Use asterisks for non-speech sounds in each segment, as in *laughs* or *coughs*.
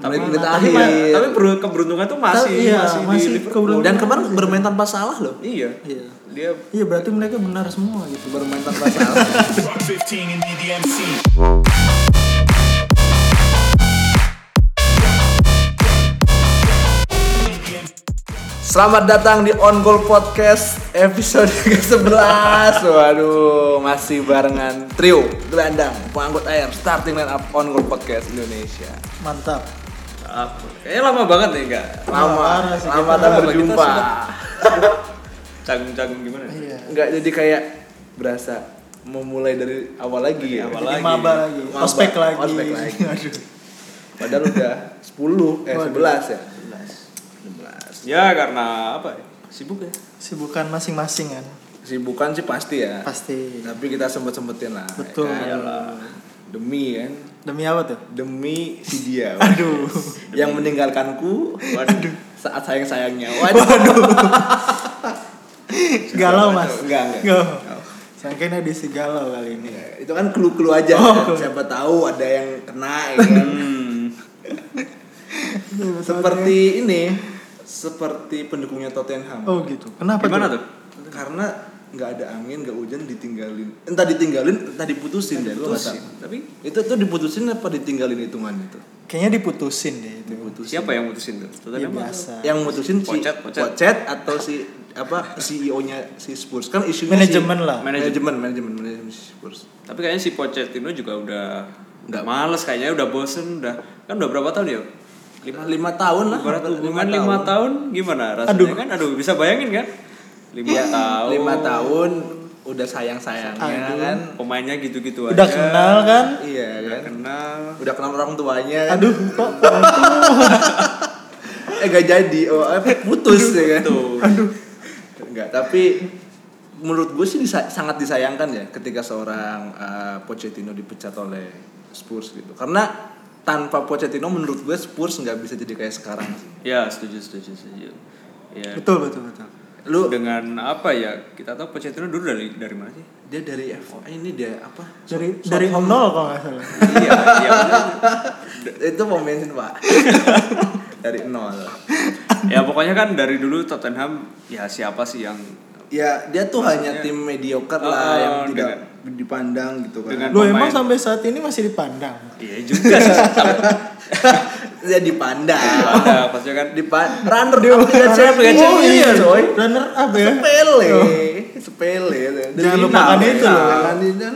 tapi, tapi, akhir. tapi ber- keberuntungan tuh masih Iya, masih, masih di Liverpool. keberuntungan. Dan kemarin bermain tanpa salah loh. iya Iya. dia Iya berarti mereka benar semua gitu. Bermain tanpa *laughs* salah. Rock 15 and DDMC. Selamat datang di On Goal Podcast episode *laughs* ke-11 Waduh, masih barengan trio gelandang pengangkut air starting line up On Goal Podcast Indonesia Mantap. Apa kayaknya lama banget nih enggak Lama, lama tak berjumpa *laughs* canggung-canggung gimana Iya. Enggak jadi kayak berasa mau mulai dari awal lagi ya awal Jadi lagi. maba lagi. Maba, Ospek lagi. ospek lagi. *laughs* Aduh. Padahal udah 10, eh Waduh. 11 ya 11 ya karena apa ya sibuk ya Sibukan masing-masing kan. Sibukan sih pasti ya Pasti. Tapi kita sempet-sempetin lah ya Betul. kan? Demi kan Demi apa tuh? Demi si dia *laughs* Aduh. yang meninggalkanku waduh *laughs* saat sayang sayangnya waduh *laughs* Galau mas. enggak enggak Galau. Sangkanya di si galau kali ini. itu kan clue clue aja Oh. siapa tahu ada yang kena ya kan seperti ini seperti pendukungnya Tottenham Oh gitu. Kenapa gimana tuh? tuh karena nggak ada angin nggak hujan ditinggalin. Entah ditinggalin entah diputusin deh gua nggak tahu. Putusin. tapi itu tuh diputusin apa ditinggalin hitungan itu? Kayaknya diputusin deh itu. diputusin. Siapa yang mutusin tuh? Ya biasa. yang mutusin si Pocet, Pocet. Pocet atau si apa CEO-nya si Spurs. Kan isunya Manajemen si, lah. manajemen. Manajemen manajemen si Spurs. Tapi kayaknya si Pochettino juga udah nggak. males kayaknya udah bosen udah. Kan udah berapa tahun ya? Lima lima tahun lah. Ibarat hampir hubungan lima tahun gimana? Rasanya Aduh. kan aduh bisa bayangin kan lima Iya, tahun. Lima tahun udah sayang sayangnya Aduh. kan? Pemainnya gitu-gitu Udah aja. kenal kan? iya udah kan? kenal. Udah kenal orang tuanya kan? Aduh kok *laughs* eh gak jadi. Oh eh, putus ya kan? Tuh Enggak, tapi menurut gue sih disa- sangat disayangkan ya ketika seorang uh, Pochettino dipecat oleh Spurs gitu. Karena tanpa Pochettino menurut gue Spurs nggak bisa jadi kayak sekarang sih. ya setuju setuju setuju. Ya. Betul betul betul. Lu dengan apa ya kita tahu Pochettino dulu dari dari mana sih dia dari FA ini dia apa? Dari So- dari Southampton. nol kalau nggak salah. iya iya bener. *laughs* itu pemain Pak. *laughs* dari nol. ya pokoknya kan dari dulu Tottenham ya siapa sih yang Ya dia tuh Maksudnya- hanya tim mediocre Oh, lah yang oh, tidak dipandang gitu kan. Dengan- Lo emang sampai saat ini masih dipandang. iya juga sih *laughs* dia dipandang. ada pasti kan Dipan runner dia Liga Champions. Oh iya, coy. Runner up ya. Sepele. Sepele. Jangan lupakan itu loh.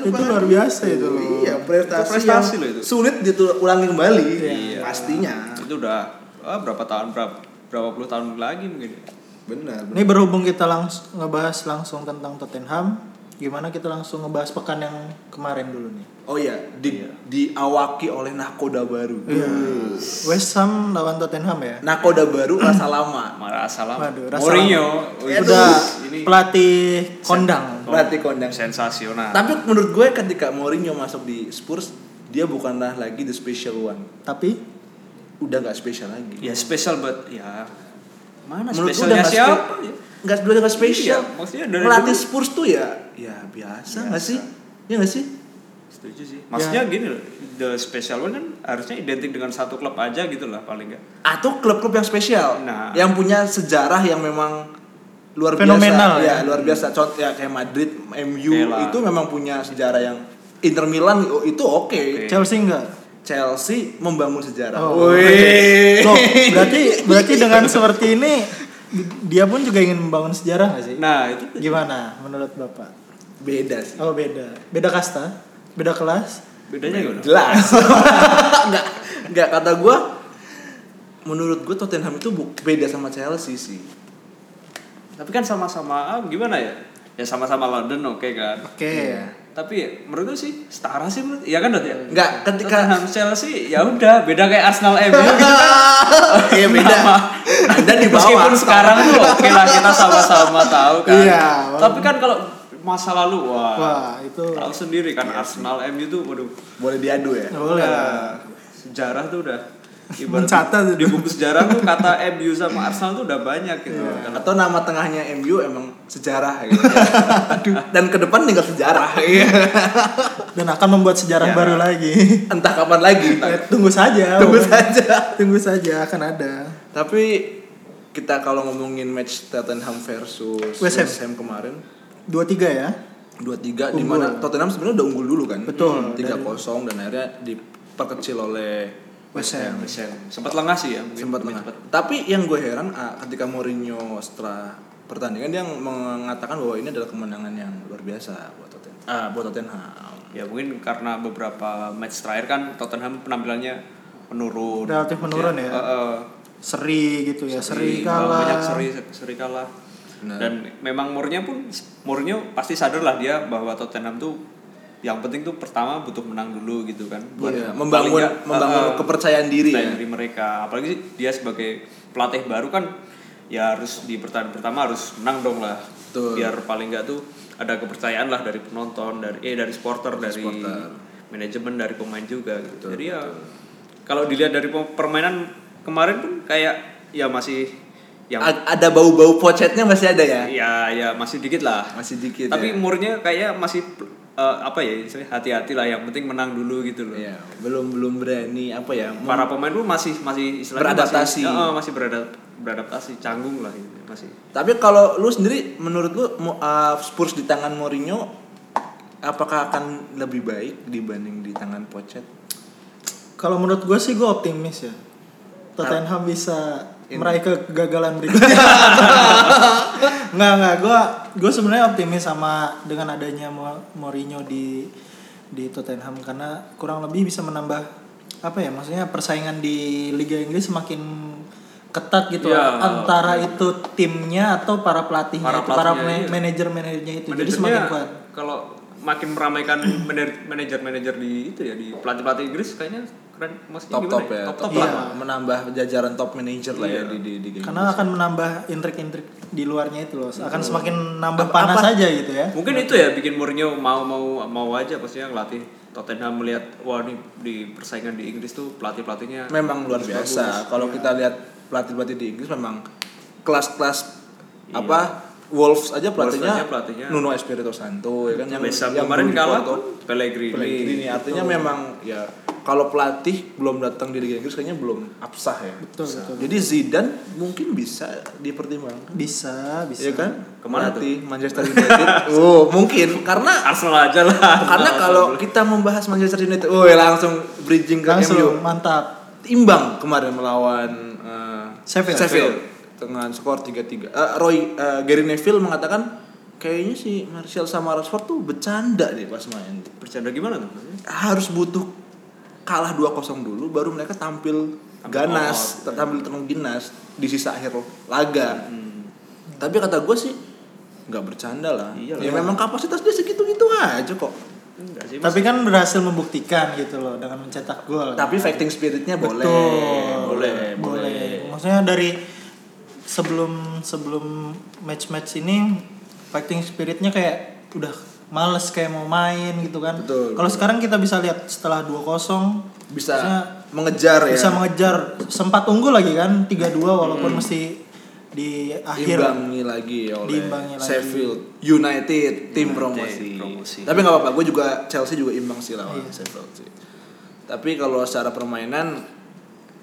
Itu luar biasa itu loh. Iya, prestasi, Itu prestasi yang loh itu. Sulit diulangi kembali. Iya. Pastinya. itu udah ah, berapa tahun berapa berapa puluh tahun lagi mungkin Benar. Ini berhubung kita langsung ngebahas langsung tentang Tottenham, gimana kita langsung ngebahas pekan yang kemarin dulu nih. Oh iya, di, diawaki oleh nakoda baru. Iya. West Ham lawan Tottenham ya. Nakoda baru rasa lama. Waduh, rasa Mourinho lama. Waduh, Udah ini pelatih kondang. Berarti kondang. sensasional Tapi menurut gue ketika Mourinho masuk di Spurs, dia bukanlah lagi the special one. Tapi Udah gak spesial lagi. ya spesial buat ya mana Menurut gue spesialnya udah nggak siapa spe- nggak udah nggak spesial. Iya, maksudnya dari Melatih dulu- Spurs tuh ya, ya biasa nggak sih? Ya nggak sih? setuju sih maksudnya gini loh the special one kan harusnya identik dengan satu klub aja gitu lah paling nggak Atau klub-klub yang spesial, Nah. yang punya sejarah yang memang luar Fenomenal biasa. ya. luar biasa. Contoh ya kayak Madrid, MU Oke lah. itu memang punya sejarah yang Inter Milan oh, itu oke. Oke. Chelsea enggak? Chelsea membangun sejarah. Oh. Wih. Loh, berarti berarti dengan seperti ini dia pun juga ingin membangun sejarah gak sih? nah itu Gimana menurut Bapak? Beda sih. Oh beda. Beda kasta? Beda kelas? bedanya gimana Jelas. *laughs* Enggak, enggak kata gua menurut gue Tottenham itu beda sama Chelsea sih. tapi kan sama-sama ah, gimana ya ya sama-sama London oke kan Oke. Tapi menurut gue sih setara sih menurut ya kan Dot ya Enggak, ketika Tottenham Chelsea ya udah beda kayak Arsenal MU gitu kan Iya beda. Anda di bawah. meskipun sekarang tuh oke lah kita sama-sama tahu kan Iya, tapi kan kalau masa lalu wah, Wah, itu tahu sendiri kan Arsenal MU tuh waduh boleh diadu ya. boleh. udah sejarah tuh udah ibarat Mencatat di buku sejarah tuh kata MU sama Arsenal tuh udah banyak gitu. Karena atau nama tengahnya MU emang sejarah gitu dan ke depan tinggal sejarah iya. Dan akan membuat sejarah Ya. baru lagi. entah kapan lagi Ya, tunggu saja. tunggu saja Tunggu saja akan ada. tapi kita kalau ngomongin match Tottenham versus West West Ham. Ham, kemarin Dua tiga ya. dua tiga di mana Tottenham sebenarnya udah unggul dulu kan Betul, tiga kosong dan akhirnya diperkecil oleh West Ham. West Ham. sempat lengah sih ya mungkin. sempat lengah. Tapi yang gue heran ah, ketika Mourinho setelah pertandingan dia mengatakan bahwa ini adalah kemenangan yang luar biasa buat Tottenham. Ah, buat Tottenham. Ya mungkin karena beberapa match terakhir kan Tottenham penampilannya menurun. Relatif menurun ya. eh, eh, Seri gitu ya. Seri, seri kalah. banyak seri seri kalah. Benar. Dan memang Mourinho pun Mourinho pasti sadar lah dia bahwa Tottenham tuh yang penting tuh pertama butuh menang dulu gitu kan. Iya, paling membangun nggak, membangun eh, kepercayaan diri ya. diri mereka. Apalagi sih dia sebagai pelatih baru kan ya harus di pertandingan pertama harus menang dong lah. Betul. Biar paling nggak tuh ada kepercayaan lah dari penonton, dari eh dari supporter, dari supporter. manajemen, dari pemain juga gitu. Jadi ya kalau dilihat dari pe- permainan kemarin pun kayak ya masih yang A- ada bau-bau pocetnya masih ada ya? ya ya masih dikit lah. Masih dikit Tapi ya. umurnya kayak masih eh, apa ya istilahnya hati-hati lah yang penting menang dulu gitu loh. Iya, belum belum berani apa ya? Para pemain pun masih masih istilahnya Beradaptasi. masih, eh, masih beradap- beradaptasi, canggung lah gitu masih. Tapi kalau lu sendiri menurut lu uh, Spurs di tangan Mourinho apakah akan lebih baik dibanding di tangan Pochet? Kalau menurut gue sih gue optimis ya. Tottenham bisa Ini. meraih kegagalan berikutnya. *laughs* nggak nggak gue gue sebenarnya optimis sama dengan adanya Mo- Mourinho di di Tottenham karena kurang lebih bisa menambah apa ya maksudnya persaingan di Liga Inggris semakin ketat gitu Ya, antara itu timnya atau para pelatihnya Para itu, para ma- iya. manajer-manajernya itu jadi semakin kuat Kalau makin meramaikan manajer- manajer-manajer di itu ya di pelatih-pelatih Inggris kayaknya keren maksudnya Top top ya, Top top top lah. Iya. menambah jajaran top manager lah ya Iya. di di di game karena akan menambah intrik-intrik di luarnya itu loh akan semakin nambah Apa- panas apa- aja gitu ya Mungkin itu ya bikin Mourinho mau mau mau aja pastinya ngelatih Tottenham melihat wah nih di persaingan di Inggris tuh pelatih-pelatihnya memang luar biasa. Kalau Iya. kita lihat pelatih-pelatih di Inggris memang kelas-kelas apa Wolves aja pelatihnya, Wolves aja pelatihnya. Nuno Espirito Santo ya kan yang yang kemarin kalah pun Pellegrini. Pellegrini artinya memang ya kalau pelatih belum datang di Liga Inggris kayaknya belum absah ya. betul betul Jadi Zidane mungkin bisa dipertimbangkan. bisa bisa Iya kan? Ke mana Pelatih Manchester United. *laughs* oh, mungkin karena Arsenal aja lah. karena kalau kita membahas Manchester United, oh langsung bridging ke langsung MU. mantap imbang kemarin melawan uh, Sheffield. Dengan skor 3-3. Eh, Roy eh, Gary Neville mengatakan kayaknya si Martial sama Rashford tuh bercanda deh pas main. bercanda gimana tuh? Harus butuh kalah 2-0 dulu baru mereka tampil, ganas, tampil tenang ginas di sisa akhir laga. Tapi kata gue sih nggak bercanda lah. Iya ya memang kapasitas dia segitu-gitu aja kok. Enggak sih. tapi kan berhasil membuktikan gitu loh dengan mencetak gol Tapi fighting spiritnya boleh. Betul. Boleh, boleh maksudnya dari sebelum sebelum match match ini fighting spiritnya kayak udah males kayak mau main gitu kan kalau sekarang kita bisa lihat setelah 2-0 Bisa mengejar ya. bisa mengejar sempat unggul lagi kan 3-2 walaupun mesti di akhir diimbangi lagi oleh Diimbangi lagi. Sheffield United tim United, promosi. promosi. Tapi nggak apa-apa, gue juga Chelsea juga imbang sih lawan Iya. Sheffield sih. Tapi kalau secara permainan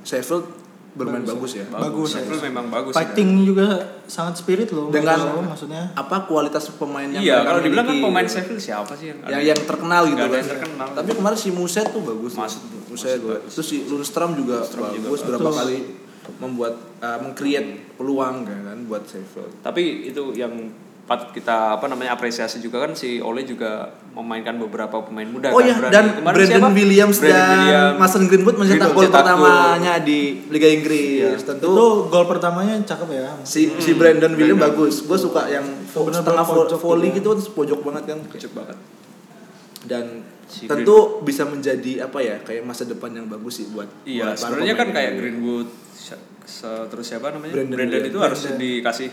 Sheffield bermain bagus, ya. Bagus, Sheffield memang bagus. fighting juga sangat spirit loh Dengan lo, maksudnya apa kualitas pemain yang Iya, kalau dibilang kan pemain. Sheffield siapa sih yang ada? yang yang terkenal gitu kan. yang terkenal. Tapi kemarin si Muset tuh bagus. Masuk, tuh. Muset bagus. Terus si Lundstrom juga Lundstrom juga bagus bagus. berapa kali membuat uh, meng-create peluang kan kan buat Sheffield. Tapi itu yang patut kita apa namanya apresiasi juga kan si Ole juga memainkan beberapa pemain muda Oh kan, ya, berani. dan Kemarin Brandon siapa? Williams Brandon dan Williams. Mason Greenwood mencetak gol pertamanya di Liga Inggris. Iya. Tentu itu gol pertamanya cakep ya si si Brandon Williams bagus. Gue suka yang Bener-bener setengah vo- pojok volley gitu gitu terus pojok banget kan. Kocak banget. Dan Si tentu bisa menjadi apa ya kayak masa depan yang bagus sih buat Iya, sebenarnya kan kayak. Greenwood terus siapa namanya? Brandon Brandon, itu harus dikasih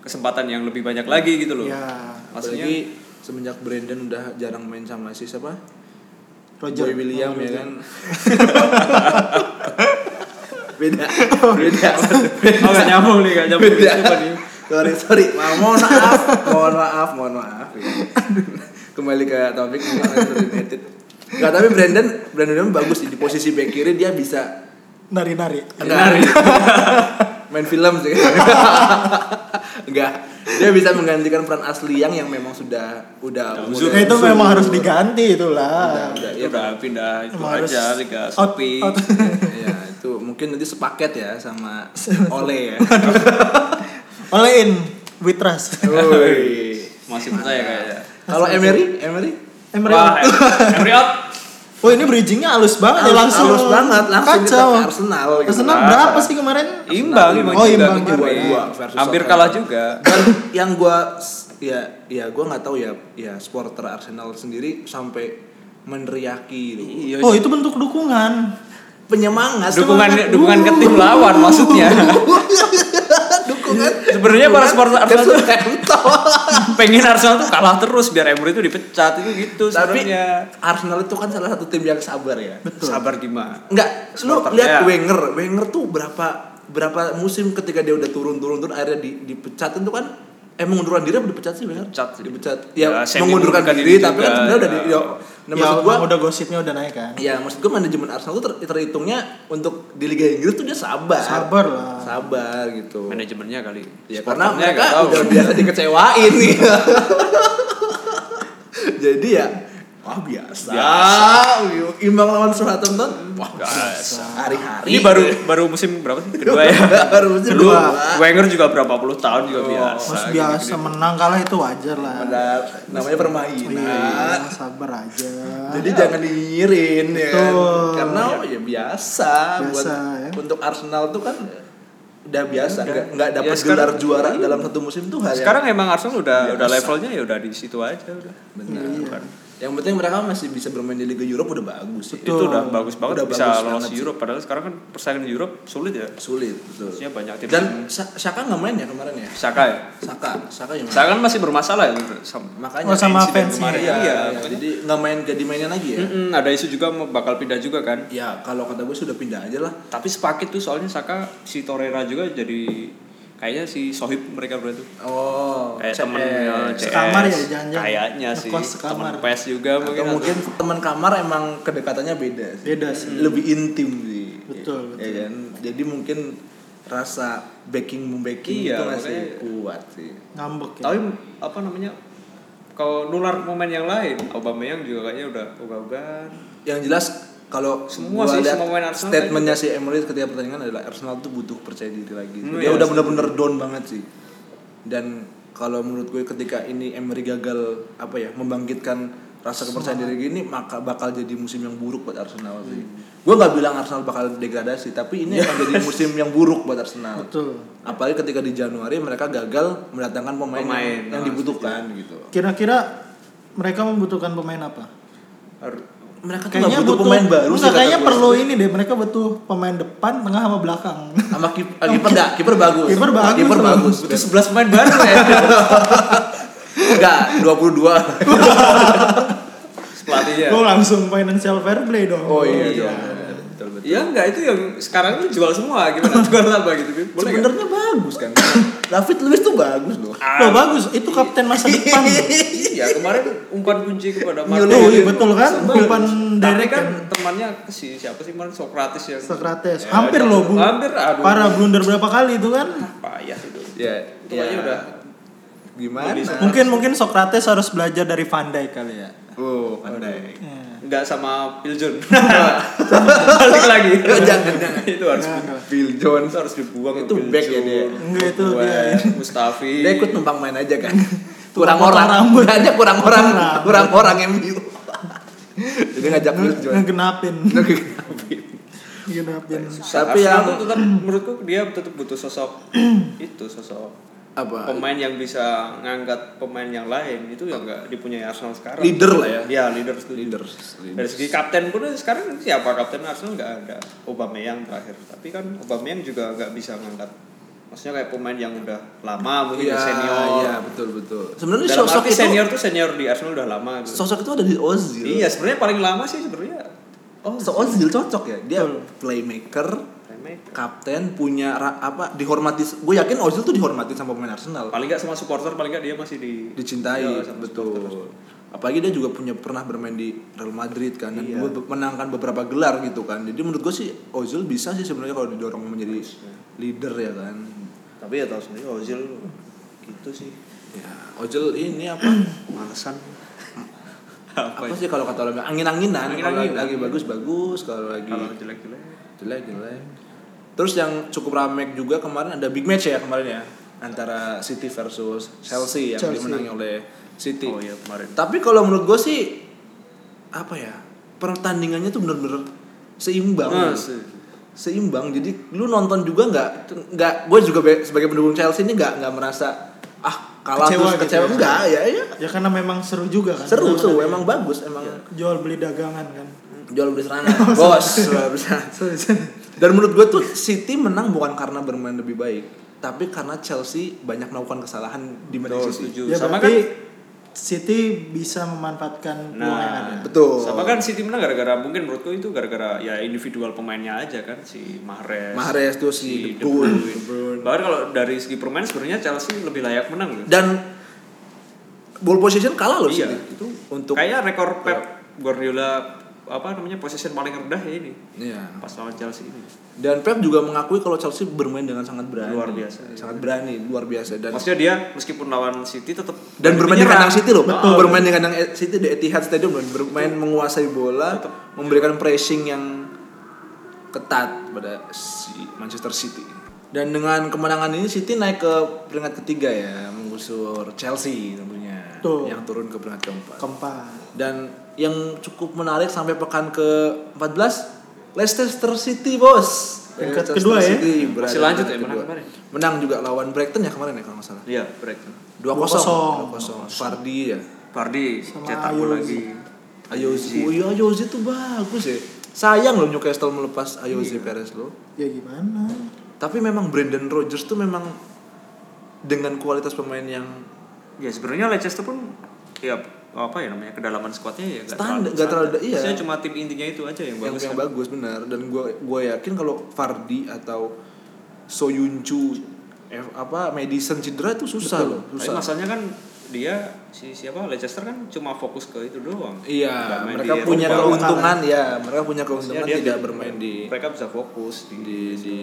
kesempatan yang lebih banyak lagi gitu loh. ya Maksudnya Apalagi semenjak Brandon udah jarang main sama si siapa? Roger Boy William ya kan. *laughs* beda *laughs* beda Oh nggak nyambung nih, nggak nyambung. beda nih. sorry sorry mohon maaf mohon maaf mohon maaf ya. *laughs* kembali ke topik United Nggak, tapi Brandon Brandon bagus sih di posisi back kiri dia bisa Nari-nari. Enggak. Main film sih *laughs* enggak dia bisa menggantikan peran asli yang yang memang sudah udah. Nah, itu memang harus diganti itulah. udah, Ya udah pindah itu harus aja Liga out- Sopi. out. *laughs* ya itu mungkin nanti sepaket ya sama *laughs* Ole ya Olein with trust. Woi. Masih percaya kayaknya. kalau Emery Emery Emery. Wah, Emery out. Oh ini bridgingnya halus banget ya Halus- langsung. halus banget, langsung kita kacau. ke Arsenal gitu. Arsenal Ah. berapa sih kemarin? Imbang, imbang Oh, juga imbang kemarin. juga. Dua versus Hampir kalah juga. dan yang gua ya ya gua nggak tahu ya ya supporter Arsenal sendiri sampai meneriaki gitu. Iya. Oh itu bentuk dukungan. penyemangat dukungan semangat. dukungan ke tim lawan maksudnya. *laughs* dukungan Sebenarnya para supporter Arsenal tuh *laughs* pengen Arsenal tuh kalah terus biar Emery itu dipecat itu gitu tapi sebenarnya. Arsenal itu kan salah satu tim yang sabar ya. Sabar gimana? Enggak, lu lihat ya. Wenger, Wenger tuh berapa berapa musim ketika dia udah turun-turun turun akhirnya di, dipecat itu kan eh mengundurkan diri apa dipecat sih Wenger? Dipecat sih. Dipecat. Ya, Ya, mengundurkan mengundurkan diri, diri tapi kan sebenarnya udah di ya. nah, ya maksud gua udah gosipnya udah naik kan. Ya, maksud gua manajemen Arsenal tuh ter, terhitungnya untuk di Liga Inggris tuh dia sabar. Sabar lah. Sabar gitu. Manajemennya kali. Ya karena mereka udah biasa dikecewain nih. *laughs* Jadi ya Wah biasa. Imbang lawan Southampton. Wah Biasa. Hari-hari. Ini baru baru musim berapa sih? Kedua ya. *laughs* baru musim Kedua. kedua. Wenger juga berapa puluh tahun juga biasa. Mas biasa gitu. menang kalah itu wajar lah. Benar. Namanya permainan. Iya, sabar aja. Jadi jangan dinyirin ya. Betul. Karena ya biasa, Biasa, buat ya. untuk Arsenal tuh kan udah biasa nggak nggak dapat Ya, sekarang- gelar juara dalam satu musim tuh hal yang- Sekarang emang Arsenal udah udah Biasa. levelnya ya udah di situ aja udah. benar. Bukan. Yang penting mereka masih bisa bermain di Liga Eropa udah bagus sih. Betul. Itu udah bagus banget Udah bisa bagus lolos. Europe padahal sekarang kan persaingan di Europe sulit ya. Sulit betul. Maksudnya banyak tim. Dan Sa- Saka nggak main ya kemarin ya? Saka ya. Saka, Saka yang main. Saka kan masih bermasalah ya gitu. Sama. Makanya Oh, sama fansnya. kemarin Iya, iya, makanya. jadi nggak main gak dimainin lagi ya. Mm-mm, ada isu juga mau bakal pindah juga kan. Ya kalau kata gue sudah pindah aja lah. Tapi sepaket tuh soalnya Saka si Torreira juga jadi kayaknya si Sohib mereka berdua tuh. Oh, Kayak temennya CS. Sekamar ya, jangan-jangan. Kayaknya sih. Temen PES juga Atau mungkin. mungkin teman kamar emang kedekatannya beda sih. Beda sih. Lebih intim sih. Betul, Ya kan? Jadi mungkin rasa backing membacking Iya, itu masih makanya- kuat sih. Ngambek ya. Tapi apa namanya? Kalau nular pemain yang lain, Aubameyang juga kayaknya udah ogah-ogahan. Yang jelas kalau Semua sih, lihat semua Arsenal statementnya si Emery ketika pertandingan adalah Arsenal tuh butuh percaya diri lagi. Hmm, Dia iya udah sih. bener-bener down banget sih. Dan kalau menurut gue ketika ini Emery gagal apa ya membangkitkan rasa kepercayaan diri gini maka bakal jadi musim yang buruk buat Arsenal sih. Hmm. Gue nggak bilang Arsenal bakal degradasi, tapi ini akan jadi *laughs* musim yang buruk buat Arsenal. Betul. Apalagi ketika di Januari mereka gagal mendatangkan pemain, Pemain, yang, yang oh, dibutuhkan gitu. Kira-kira mereka membutuhkan pemain apa? Mereka tuh Kayaknya butuh, butuh, pemain baru sih. Kayaknya gue. perlu ini deh. Mereka butuh pemain depan, tengah sama belakang. sama kip- kiper enggak, kiper bagus. Kiper bagus Kiper bagus. Butuh 11 pemain baru ya. *laughs* Enggak, 22. *laughs* Pelatihnya. Gue langsung financial fair play dong. Oh iya, Iya. Betul betul. Iya enggak itu yang sekarang tuh jual semua gimana *laughs* jual apa gitu Boleh nggak? Sebenarnya bagus kan. *coughs* David Luiz tuh bagus loh. Loh bagus, itu kapten masa depan. *laughs* Iya kemarin umpan kunci kepada. Marco. Oh iya betul kan, umpan direct kan kan. temannya ke si siapa sih kemarin Socrates yang Socrates. Ya, Hampir loh, Bu. Hampir aduh. Para blunder berapa kali itu kan? Payah itu. Ya, Itu kayaknya udah gimana? Mungkin mungkin Socrates harus belajar dari Van Dijk kali ya. Oh, pandai. Ya. Enggak sama Phil Jones. *laughs* Balik lagi. Jangan, jangan. itu harus Phil Jones itu harus dibuang Itu Phil back ya dia. Enggak, itu dia. Mustafi. dia ikut numpang main aja kan. *laughs* Kurang orang. rambut. Ngajak kurang orang, kurang orang MU. Jadi ngajak Phil Jones. Ngegenapin. Ngegenapin. Ngegenapin. Tapi yang tuh tetap menurutku dia tetap butuh sosok itu sosok apa? pemain yang bisa ngangkat pemain yang lain itu yang enggak dipunyai Arsenal sekarang. Leader lah ya. Iya, leader setuju. Leaders. Dari segi kapten pun sekarang siapa kapten Arsenal nggak ada. Aubameyang terakhir. Tapi kan Aubameyang juga nggak bisa ngangkat. Maksudnya kayak pemain yang udah lama mungkin udah senior. Iya, betul betul. Sebenarnya sosok itu senior tuh senior di Arsenal udah lama gitu. sosok itu ada di Ozil. Iya, sebenarnya paling lama sih sebenarnya. Oh, so Ozil cocok ya. Dia playmaker, kapten punya ra- apa dihormati gue yakin Ozil tuh dihormati sama pemain Arsenal. Paling nggak sama supporter paling nggak dia masih di dicintai Iya, sama supporter. betul. Apalagi dia juga punya pernah bermain di Real Madrid kan dan Iya. menangkan beberapa gelar gitu kan. Jadi menurut gue sih Ozil bisa sih sebenarnya kalau didorong menjadi leader ya kan. Tapi ya tahu sendiri Ozil gitu sih. Ya Ozil ini apa? *clears throat* Malesan. Apa sih kalau kata orang bilang, angin-anginan. Kalau lagi, Angin-anginan. lagi bagus bagus. Kalau lagi kalau jelek-jelek. jelek jelek terus yang cukup rame juga kemarin ada big match ya kemarin ya antara City versus Chelsea yang Chelsea. dimenangi oleh City oh iya kemarin tapi kalau menurut gue sih apa ya pertandingannya tuh bener-bener seimbang Nah, gitu. se- seimbang jadi lu nonton juga nggak nggak gue juga sebagai pendukung Chelsea ini nggak nggak merasa ah kalah Kecewa terus gitu kecewa ya? enggak ya ya Ya karena memang seru juga kan. seru seru emang bagus emang Jual beli dagangan kan. jual beli serangan *laughs* bos jual beli serangan. Dan menurut gue tuh City menang bukan karena bermain lebih baik tapi karena Chelsea banyak melakukan kesalahan di Manchester City setuju. Ya sama berarti kan City bisa memanfaatkan peluang yang ada. Nah, betul sama kan City menang gara-gara mungkin menurutku itu gara-gara ya individual pemainnya aja kan si Mahrez. Mahrez tuh si De De Bruyne. Bahkan kalau dari segi permain sebenarnya Chelsea lebih layak menang loh. dan ball position kalah loh Iya. City itu untuk Kayaknya rekor Pep Guardiola apa namanya possession paling rendah ya ini Iya. pas lawan Chelsea ini. dan Pep juga mengakui kalau Chelsea bermain dengan sangat berani Luar biasa. sangat berani luar biasa dan Maksudnya dia meskipun lawan City tetap dan bermain di kandang City loh Betul. bermain di kandang City di Etihad Stadium loh bermain menguasai bola memberikan pressing yang ketat pada si Manchester City dan dengan kemenangan ini City naik ke peringkat ketiga ya menggusur Chelsea tentunya Betul. yang turun ke peringkat keempat Keempat. dan yang cukup menarik sampai pekan ke 14 Leicester City bos. Peringkat kedua ya? City berada Masih lanjut ya, menang kemarin? menang juga lawan Brighton ya kemarin ya kalau nggak salah. Iya, Brighton. 2-0 2-0 Fardi ya. Sama cetak gol lagi. Ayozi. Oh iya Ayozi tuh bagus ya. Sayang loh Newcastle melepas Ayozi Perez loh. Ya gimana? tapi memang Brendan Rodgers tuh memang dengan kualitas pemain yang Ya sebenarnya Leicester pun ya apa ya namanya kedalaman skuadnya ya nggak Standar, nggak terlalu- standar. iya. Maksudnya cuma tim intinya itu aja yang yang, bagus. yang kan. bagus benar dan gue gue yakin kalau Fardi atau Soyuncu eh, apa Madison cedera itu susah loh Tapi susah masalahnya kan dia si siapa Leicester kan cuma fokus ke itu doang. Iya mereka punya keuntungan ya mereka punya keuntungan dia tidak di- bermain di mereka bisa fokus di, di di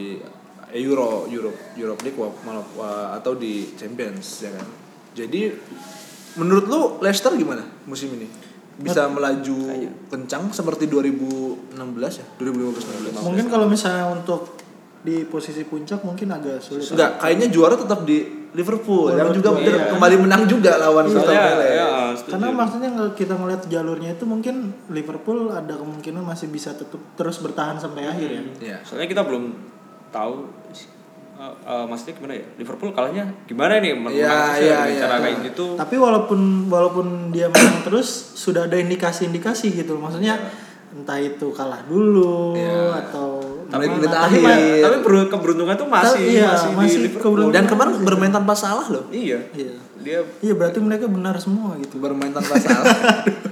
Euro Europe Europe League malah- atau di Champions ya kan jadi menurut lu Leicester gimana musim ini bisa melaju kencang seperti 2016 ya 2015 Mungkin kalau misalnya untuk di posisi puncak mungkin agak sulit. Enggak, kayaknya juara tetap di Liverpool Oh, yang juga iya. kembali menang juga lawan Crystal Soalnya, Palace. ya, setuju. Karena maksudnya kita ngeliat jalurnya itu mungkin Liverpool ada kemungkinan masih bisa tetap terus bertahan sampai akhir ya. Iya. Soalnya kita belum tahu uh, uh, maksudnya gimana ya Liverpool kalahnya gimana nih menang Iya, terus ya iya, dengan iya. cara kayak gitu Tapi walaupun walaupun dia menang terus sudah ada indikasi-indikasi gitu. Maksudnya entah itu kalah dulu Iya. atau Tapi menit Tapi akhir. ma- tapi ber- keberuntungan tuh masih Iya, masih, masih di Liverpool keberuntungan. Dan kemarin bermain tanpa salah loh. iya Iya. dia Iya berarti mereka benar semua gitu. Bermain tanpa salah. *laughs*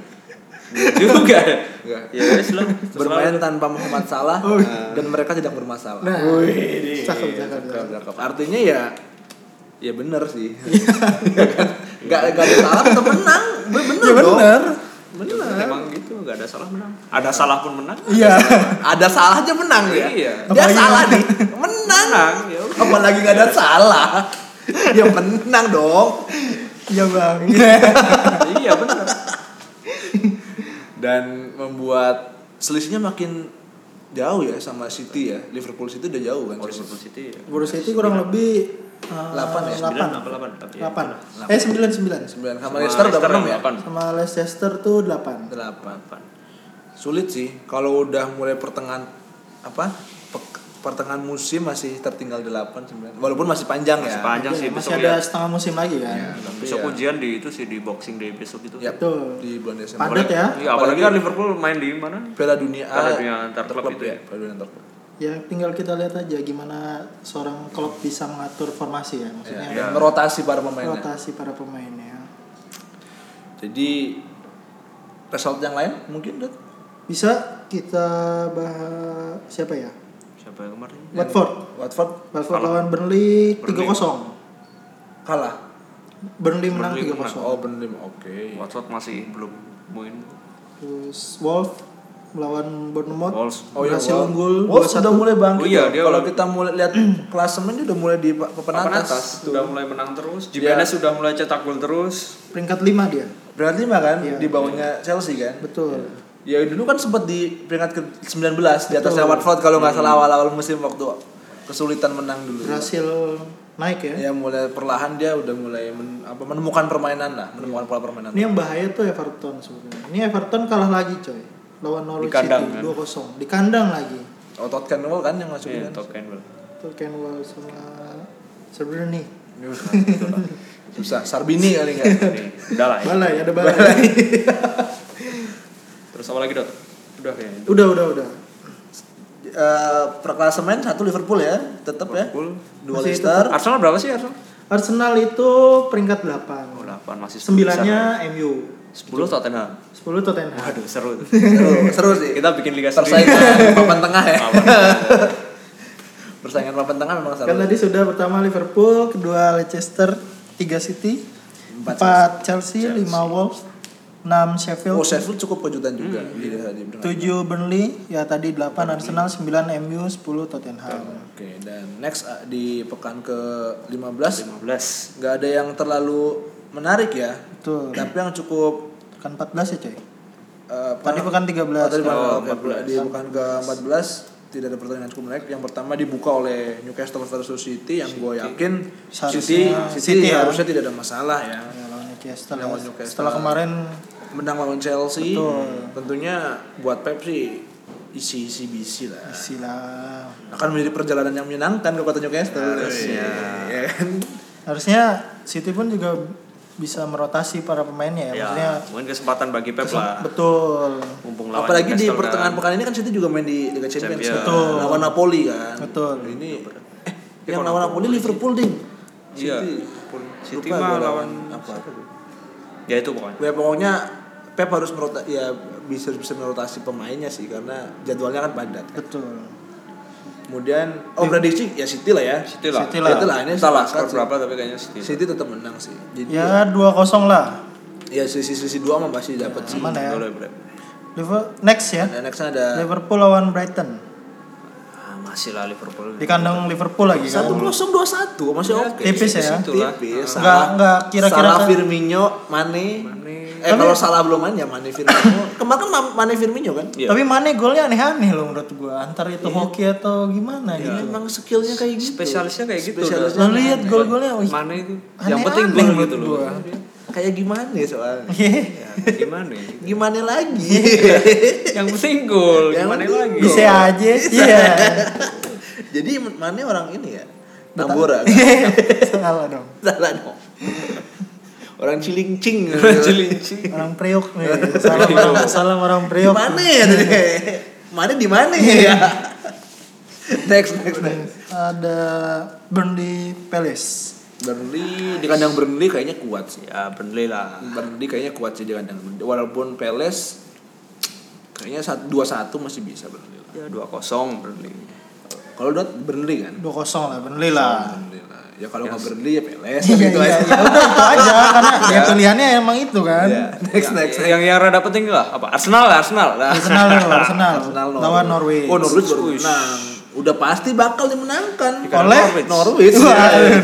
juga Enggak. ya wes lah bermain tanpa Muhammad Salah Oh, dan mereka tidak bermasalah. Nah, Wih, cakep, cakep, cakep, cakep. Artinya ya ya bener sih. *laughs* Enggak enggak ada salah tetap menang. Bener Ya dong. benar. Bener. emang gitu nggak ada salah menang ada salah pun menang Iya. Ada salah aja menang ya. Iya. Dia Apalagi salah nih. Menang. menang ya udah. Apalagi nggak ada salah. ya menang dong. Iya bang. iya benar Dan membuat selisihnya makin jauh ya sama City ya. Liverpool City udah jauh kan. oh Liverpool City ya Borussia City kurang lebih uh, Delapan ya? Delapan. Delapan tapi ya, Delapan. itulah. Eh sembilan sembilan. Sembilan sama Sama Leicester udah enam ya. delapan. Sama Leicester tuh delapan. Delapan. Sulit sih kalau udah mulai pertengahan apa? Pertengahan musim masih tertinggal 8 9. Walaupun masih panjang Masih ya. panjang Iya, sih masih ada ya. setengah musim lagi kan. Tapi besok ya- ujian di itu sih di boxing day besok itu Ya, Betul. di bulan Desember. Padat ya. Iya, apalagi kan Liverpool main di mana? Piala Dunia Piala Dunia antar klub itu ya. Piala Dunia antar klub. Ya tinggal kita lihat aja gimana seorang klub bisa mengatur formasi ya, maksudnya Ya, merotasi para pemainnya. rotasi para pemainnya. Jadi result yang lain mungkin Dut? Bisa kita bahas siapa ya? Siapa kemarin? Watford. Watford Watford Kalah. lawan Burnley Burnley. 3-0. kalah. Burnley menang 3-0. menang. Oh, Burnley. Oke. Watford masih belum main. Terus Wolves melawan Bournemouth. Wolves. Oh iya, berhasil Wolves. unggul Wolves 2-1. sudah mulai bangkit. Oh iya, dia kalau kita mulai lihat *clears throat* klasemen dia udah mulai di pa- papan atas. atas sudah mulai menang terus. Iya. Jimenez sudah mulai cetak gol terus. peringkat 5 dia. Berarti mah kan Iya. di bawahnya Chelsea kan? Betul. Ya dulu kan sempat di peringkat ke 19 di atasnya Betul. Watford kalau nggak salah awal-awal musim waktu kesulitan menang dulu. Berhasil naik ya. Ya mulai perlahan dia udah mulai men- apa, menemukan permainan lah, menemukan pola permainan. Ini yang bahaya tuh Everton sebenarnya. Ini Everton kalah lagi coy. Lawan Norwich kandang, City kan? 2-0. Di kandang lagi. Oh Todd kan yang masuk Iya, kan? Top Campbell. Tuh Kenwell sama Sebenarnya Susah. Sarbini kali nggak? Nih, Udah lah ya. Balai ada *laughs* balai. Terus apa lagi, Dot? Udah kayaknya. udah udah udah. Eh, perklasemen satu Liverpool ya, tetap ya. Liverpool. Dua Masih Leicester. Arsenal berapa sih Arsenal? Arsenal itu peringkat 8. Oh, 8 masih Sembilannya MU. 10 Tottenham. 10 Tottenham. Waduh, seru. Seru, *laughs* seru sih. Kita bikin liga sendiri. Persaingan *laughs* papan tengah ya. *laughs* Persaingan papan tengah memang seru. Kan tadi sudah pertama Liverpool, kedua Leicester, 3 City, Empat 4 Chelsea, 5 Wolves, 6 Sheffield, Oh, Sheffield cukup kejutan juga Hmm. di, di, di 7 Burnley, ya tadi 8 Arsenal, 9 MU, 10 Tottenham. Oke, dan next uh, di pekan ke-15 15. nggak ada yang terlalu menarik ya. Betul. Tapi yang cukup Kan 14 ya coy. uh, Tadi pekan 13. Oh, tadi pekan Oh, oke, 14. di pekan ke-14 tidak ada pertandingan cukup menarik. Yang pertama dibuka oleh Newcastle versus City yang gue yakin Seharusnya City, City City ya. harusnya tidak ada masalah ya. Ya, lawan Newcastle. Lawan ya. Newcastle. Setelah kemarin Menang lawan Chelsea, Betul. tentunya buat Pep sih isi-isi bisi lah. istilah Akan menjadi perjalanan yang menyenangkan ke kota Newcastle. Harusnya. Ya kan? harusnya City pun juga bisa merotasi para pemainnya ya. Maksudnya Ya, mungkin kesempatan bagi Pep lah. betul. Mumpung lawan Apalagi di pertengahan kan. pekan ini kan City juga main di Liga Champions. Champions. Betul. Lawan Napoli kan. Betul. Ini eh, yang lawan Napoli Napoli Liverpool ding. Iya. City. City Lupa mah lawan apa? Ya itu pokoknya. Ya pokoknya Pep harus merota ya bisa bisa merotasi pemainnya sih karena jadwalnya kan padat. kan. Betul. Kemudian oh prediksi ya City lah ya. City lah. City lah. City lah ini Salah skor berapa tapi kayaknya City. City tetap menang sih. Jadi Ya 2-0 lah. ya sisi-sisi dua mah pasti dapat sih. Aman ya. Liver- Next ya. Nextnya ada Liverpool lawan Brighton. Masih lah Liverpool. Di kandang Liverpool lagi kan. satu kosong dua satu masih oke. Tipis ya. Tipis. Enggak enggak kira-kira Salah kan- Firmino, Mane. Mane. Eh kalau salah belum main ya Mane Firmino. Kemarin kan Ma- Mane Firmino kan? Iya. Tapi Mane golnya aneh-aneh loh menurut gua. Antar itu hoki atau gimana Ya, gitu. emang skillnya kayak gitu. Spesialisnya kayak gitu. Spesialisnya Lo lihat gol-golnya, wih. Mana itu? Yang penting gol gitu loh. Kayak gimana ya soalnya? Ya, *laughs* gimana ya? Gimana lagi? *laughs* Yang penting gol. Yang Gimana lagi? Bisa aja. Iya. *laughs* Jadi Mane orang ini ya. Tambora. kan? Salah dong. Salah dong. Orang cilincing. Cilincing. Orang Priok nih. Salam orang, salam orang Priok. Mana ya tadi? Mana di mana ya? next next next. Ada Burnley Palace. Burnley di kandang Burnley kayaknya kuat sih. Ya Burnley lah. Burnley kayaknya kuat sih di kandang Burnley. Walaupun Palace kayaknya satu dua satu masih bisa Burnley. lah. Ya 2-0 Burnley. Kalau dot Burnley kan? 2-0 lah Burnley lah. Burnley lah. Ya kalau nggak Burnley ya Palace Iya, gitu iya, aja. iya. Udah itu aja *laughs* karena ya pilihannya emang itu kan. Iya. Next next. Yang yang rada penting lah apa? Arsenal lah, Arsenal. Nah. *laughs* Arsenal dulu, Arsenal. Arsenal Lawan Norwich. Oh Norwich baru Wih. menang. Udah pasti bakal dimenangkan. Oleh Norwich. Norwich. Waduh.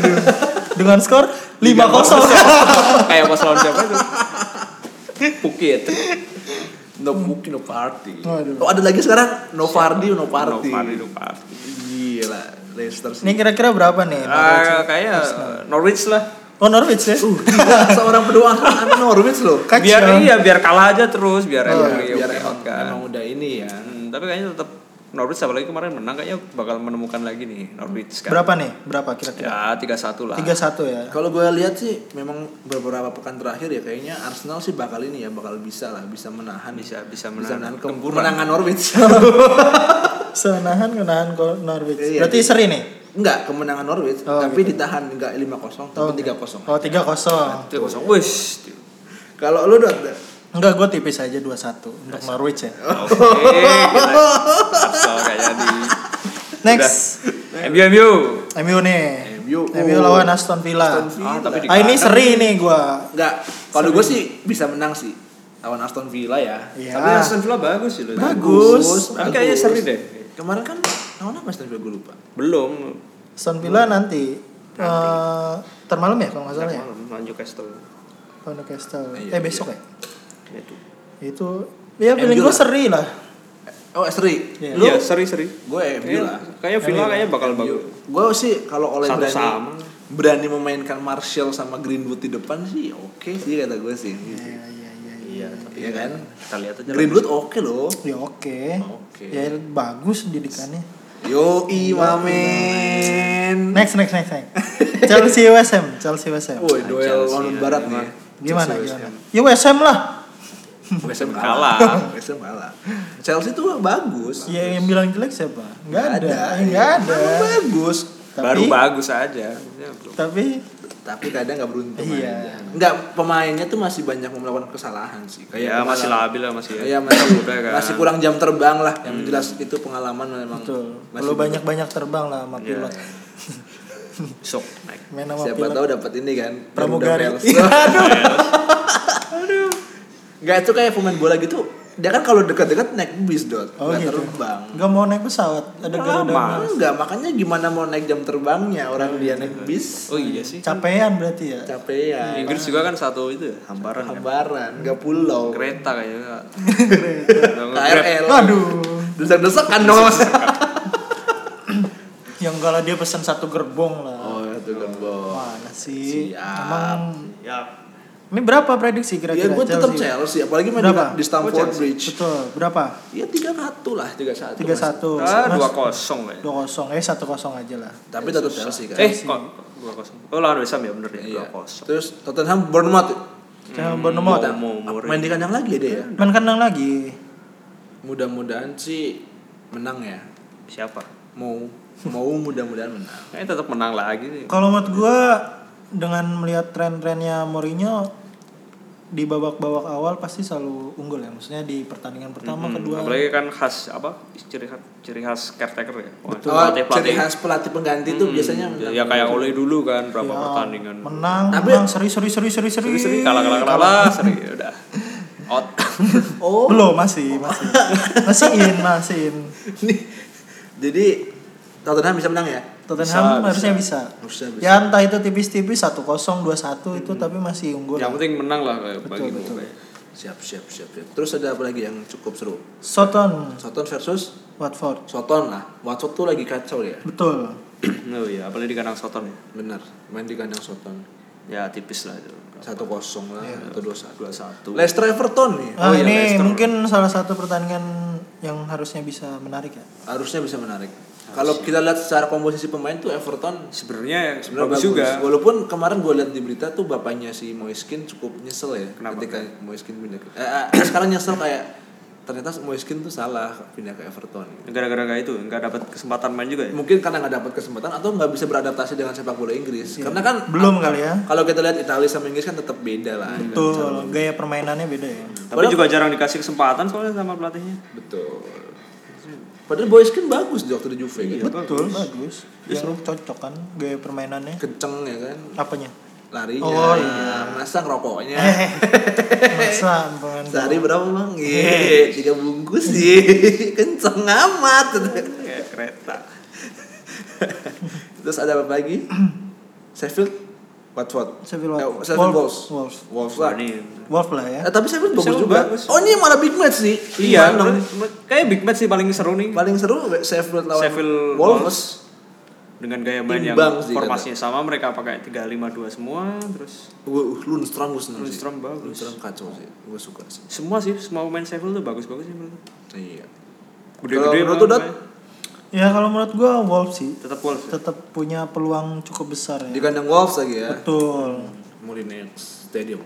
*laughs* Dengan skor 5-0. Kayak pas lawan siapa itu? Pukit. No booking, no party. Oh, ada lagi sekarang no party, no No party. party, no party. Gila, Leicester sih. Ini kira-kira berapa nih? Ah, kayaknya Norwich lah. Oh Norwich ya? Uh, *laughs* seorang pedua anak Norwich loh. Kacau. Biar iya, biar kalah aja terus, biar Oh, emang biar iya, emang, emang udah ini ya. Hmm, tapi kayaknya tetap Norwich apalagi kemarin menang kayaknya bakal menemukan lagi nih Norwich kan. Berapa nih? Berapa kira-kira? Ya 3-1 lah. 3-1 ya. Kalau gue lihat sih memang beberapa pekan terakhir ya kayaknya Arsenal sih bakal ini ya bakal bisa lah bisa menahan Bisa bisa bisa menahan menahan ke- kemenangan Norwich. *laughs* Senahan kenahan ko- Norwich. Iya, Berarti iya. seri nih. Enggak, kemenangan Norwich, Oh, tapi gitu. ditahan enggak 5-0, Oh, tapi 3-0. Oh 3-0. 3-0. Wis. Kalau lu dot Enggak, gue tipis aja 2-1 untuk Norwich ya. Oke, gila. Arsenal kayaknya di Next. MU MU. MU nih. MU. MU Oh. lawan Aston Villa. Aston Villa. Ah, tapi Ah ini seri nih gua. Enggak, kalau gue sih bisa menang sih lawan Aston Villa ya. Iya. Tapi Aston Villa bagus sih loh. Bagus. Tapi kayaknya seri deh. Kemarin kan lawan apa Aston Villa gue lupa. Belum. Aston Villa nanti eh termalam ya kalau nggak salah ya. Malam Newcastle. Lawan Newcastle. Iya, Eh besok ya. Itu. Itu ya feeling MU gua lah. seri lah. Oh, seri. Iya. Lu Iya, seri-seri. gue MU lah. Kayaknya Villa kayaknya bakal bagus. Gue sih kalau oleh Satu berani sama. berani memainkan Martial sama Greenwood di depan sih oke sih kata gue sih. Iya iya iya. iya. Iya, tapi Iya kan? Kita lihat aja. Greenwood oke loh. Ya oke. Oke. Ya bagus didikannya. Yo mamen. Next next next next. Chelsea West Ham, Chelsea West Ham. Woi, duel ya. Barat nih. Gimana gimana? Ya West Ham lah. West Ham Kalah. West Ham kalah. Chelsea tuh bagus. Ya yang bilang jelek siapa? Enggak ada. Nggak Enggak ada. Bagus. Baru Tapi- bagus aja. Ya, belum. Tapi Tapi kadang nggak beruntung. Iya. aja. Nggak pemainnya tuh masih banyak melakukan kesalahan sih. Ya masih labil lah masih. Iya masih kan. masih kurang jam terbang lah. Yang jelas itu pengalaman memang. betul. Perlu banyak-banyak terbang lah sama Iya. pilot. *laughs* Sok naik. Main sama Siapa pilot. tahu dapat ini kan. Pramugari. Pels. *laughs* Nggak itu kayak pemain bola gitu. Dia kan kalau dekat-dekat naik bis dot, Oh nggak gitu. terbang. Enggak mau naik pesawat, ada Garuda. Lama. Enggak, makanya gimana mau naik jam terbangnya orang dia naik bis. Oh iya sih. Capean berarti ya. Capek ya. Inggris juga kan satu itu ya, hambaran. kan. Hambaran, nggak pulau. Kereta kayaknya. KRL. *laughs* Aduh. Desak-desakan dong mas. *laughs* Yang enggak lah dia pesan satu gerbong lah. Oh itu kan bos. Mana sih? Siap. Emang Ya. Ini berapa prediksi Ya kira-kira? gue tetap Chelsea, apalagi main di, Berapa? di Stamford Oh, Chelsea. Bridge. Betul. Berapa? Ya tiga satu lah, tiga satu. Tiga satu. Ah, dua kosong. Dua kosong. Eh satu kosong aja lah. Tapi tetap Chelsea kan. Eh, kok dua kosong. Oh lawan West Ham ya bener ya, iya. dua kosong. Terus Tottenham Bournemouth. Jangan Bournemouth. Main di kandang lagi dia ya. Main kandang lagi. Mudah-mudahan sih menang ya. Siapa? Mau mau mudah-mudahan menang. *laughs* Kayaknya tetap menang lagi nih. Kalau menurut gua dengan melihat tren-trennya Mourinho di babak-babak awal pasti selalu unggul ya. Maksudnya di pertandingan pertama, Hmm, kedua. Apalagi kan khas apa? Ciri khas ciri khas caretaker ya. Wah, Oh, pelatih-pelatih. ciri khas pelatih pengganti tuh Hmm, biasanya ya, menang. ya kayak Ole dulu kan berapa Ya, pertandingan. Menang, Tapi- menang, seri, seri, seri, seri, seri. Seri-seri kalah kalah kalah, kalah seri udah. Out. *laughs* Oh. Belum, masih, masih. masih in, masih in. *laughs* Nih. Jadi Tottenham bisa menang ya? Tottenham Bisa, harusnya bisa. Bisa, bisa. Ya entah itu tipis-tipis 1-0, 2-1 itu tapi masih unggul. Yang penting menang lah kayak Betul, bagimu betul. kayak. Siap, siap, siap, siap. Terus ada apa lagi yang cukup seru? Soton, Soton versus Watford. Soton lah. Watford tuh lagi kacau ya. Betul. *clears throat* Oh iya, apalagi di kandang Soton ya. Benar. Main di kandang Soton. Ya tipis lah itu. Satu kosong lah atau dua satu. Dua satu. Leicester Everton nih. Ah, Oh iya, ini Leicester. mungkin salah satu pertandingan yang harusnya bisa menarik ya. Harusnya bisa menarik. Kalau kita lihat secara komposisi pemain tuh Everton Sebenarnya sebenarnya bagus bagus juga. Walaupun kemarin gue lihat di berita tuh bapaknya si Moiskin cukup nyesel ya Kenapa? ketika Moiskin pindah. ke- Eh, eh, sekarang nyesel kayak ternyata Moiskin tuh salah pindah ke Everton. Gara-gara kayak itu nggak dapat kesempatan main juga ya. Mungkin karena nggak dapat kesempatan atau nggak bisa beradaptasi dengan sepak bola Inggris. Karena kan Belum kali ya. kalau kita lihat Italia sama Inggris kan tetap beda lah. Betul, gaya permainannya beda ya. Tapi juga jarang dikasih kesempatan soalnya sama pelatihnya. Betul. Padahal Moiskin bagus di waktu di Juve gitu. Betul, bagus. Yang cocok kan gaya permainannya. Kenceng ya kan. Apanya? Larinya. Oh, iya. Masa ngerokoknya. Eh, masa pemain Sehari berapa bang? Iya, tiga bungkus sih. *laughs* Kenceng amat. Kayak kereta. Terus ada apa lagi? *clears throat* Sheffield? Watford? Eh, Watford. Sheffield Wolves. Wolves. Wolves. Wolves lah. ini Wolf lah ya. Eh, tapi Sheffield bagus juga. bagus. Oh ini malah big match sih. Iya, Gimana? kayak big match sih paling seru nih. Paling seru Sheffield lawan Sheffield Wolves. Wolves. Dengan gaya main yang formasinya sama, mereka pakai 3-5-2 semua, terus Gue Lundstrom gue seneng sih. Lundstrom bagus. Lundstrom kacau sih. Gue suka sih. semua sih semua pemain Sheffield tuh bagus-bagus sih menurut. Iya. Gede-gede menurut pemain. Ya kalau menurut gua Wolves sih Tetap Wolves. ya? tetap punya peluang cukup besar Di ya. kandang Wolves lagi ya. Betul. Molinex Stadium.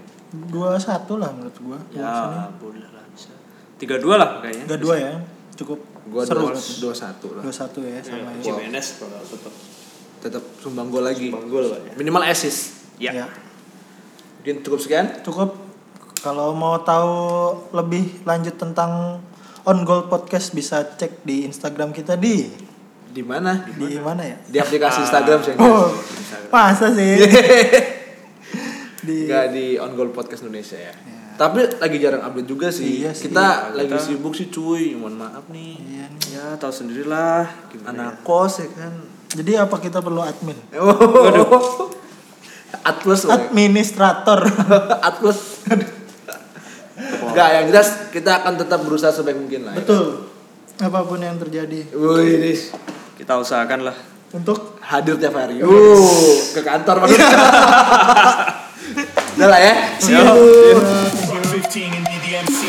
Dua satu lah menurut gua. Ini. Ya, boleh lah bisa. 3-2 lah kayaknya. Tiga dua ya. Cukup Gue seru. dua, dua satu lah. Dua satu ya sama ya. Jimenez bakal tetap Tetap sumbang gol lagi. gol lah ya. Minimal assist. Ya. Ya. Mungkin cukup sekian. Cukup kalau mau tahu lebih lanjut tentang on goal podcast bisa cek di Instagram kita di Di mana? Di mana ya? Di aplikasi Instagram sih. Oh, masa sih? di Enggak di On Goal Podcast Indonesia ya. Tapi lagi jarang update juga sih. Iya sih. kita Iya, lagi kita- sibuk sih cuy. Mohon maaf nih. Iya nih. ya tahu sendirilah gimana Anak kos ya kan. Jadi apa kita perlu admin? Oh. Atlas loh. Administrator. *laughs* Atlas. *laughs* Enggak, yang jelas kita akan tetap berusaha sebaik mungkin lah. Ya. Betul. Ya? Apa pun yang terjadi. Wih, kita usahakan lah untuk hadir tiap hari. Uh, ke kantor maksudnya. *laughs* Udah lah ya. See you. 15 iya. in DDMC.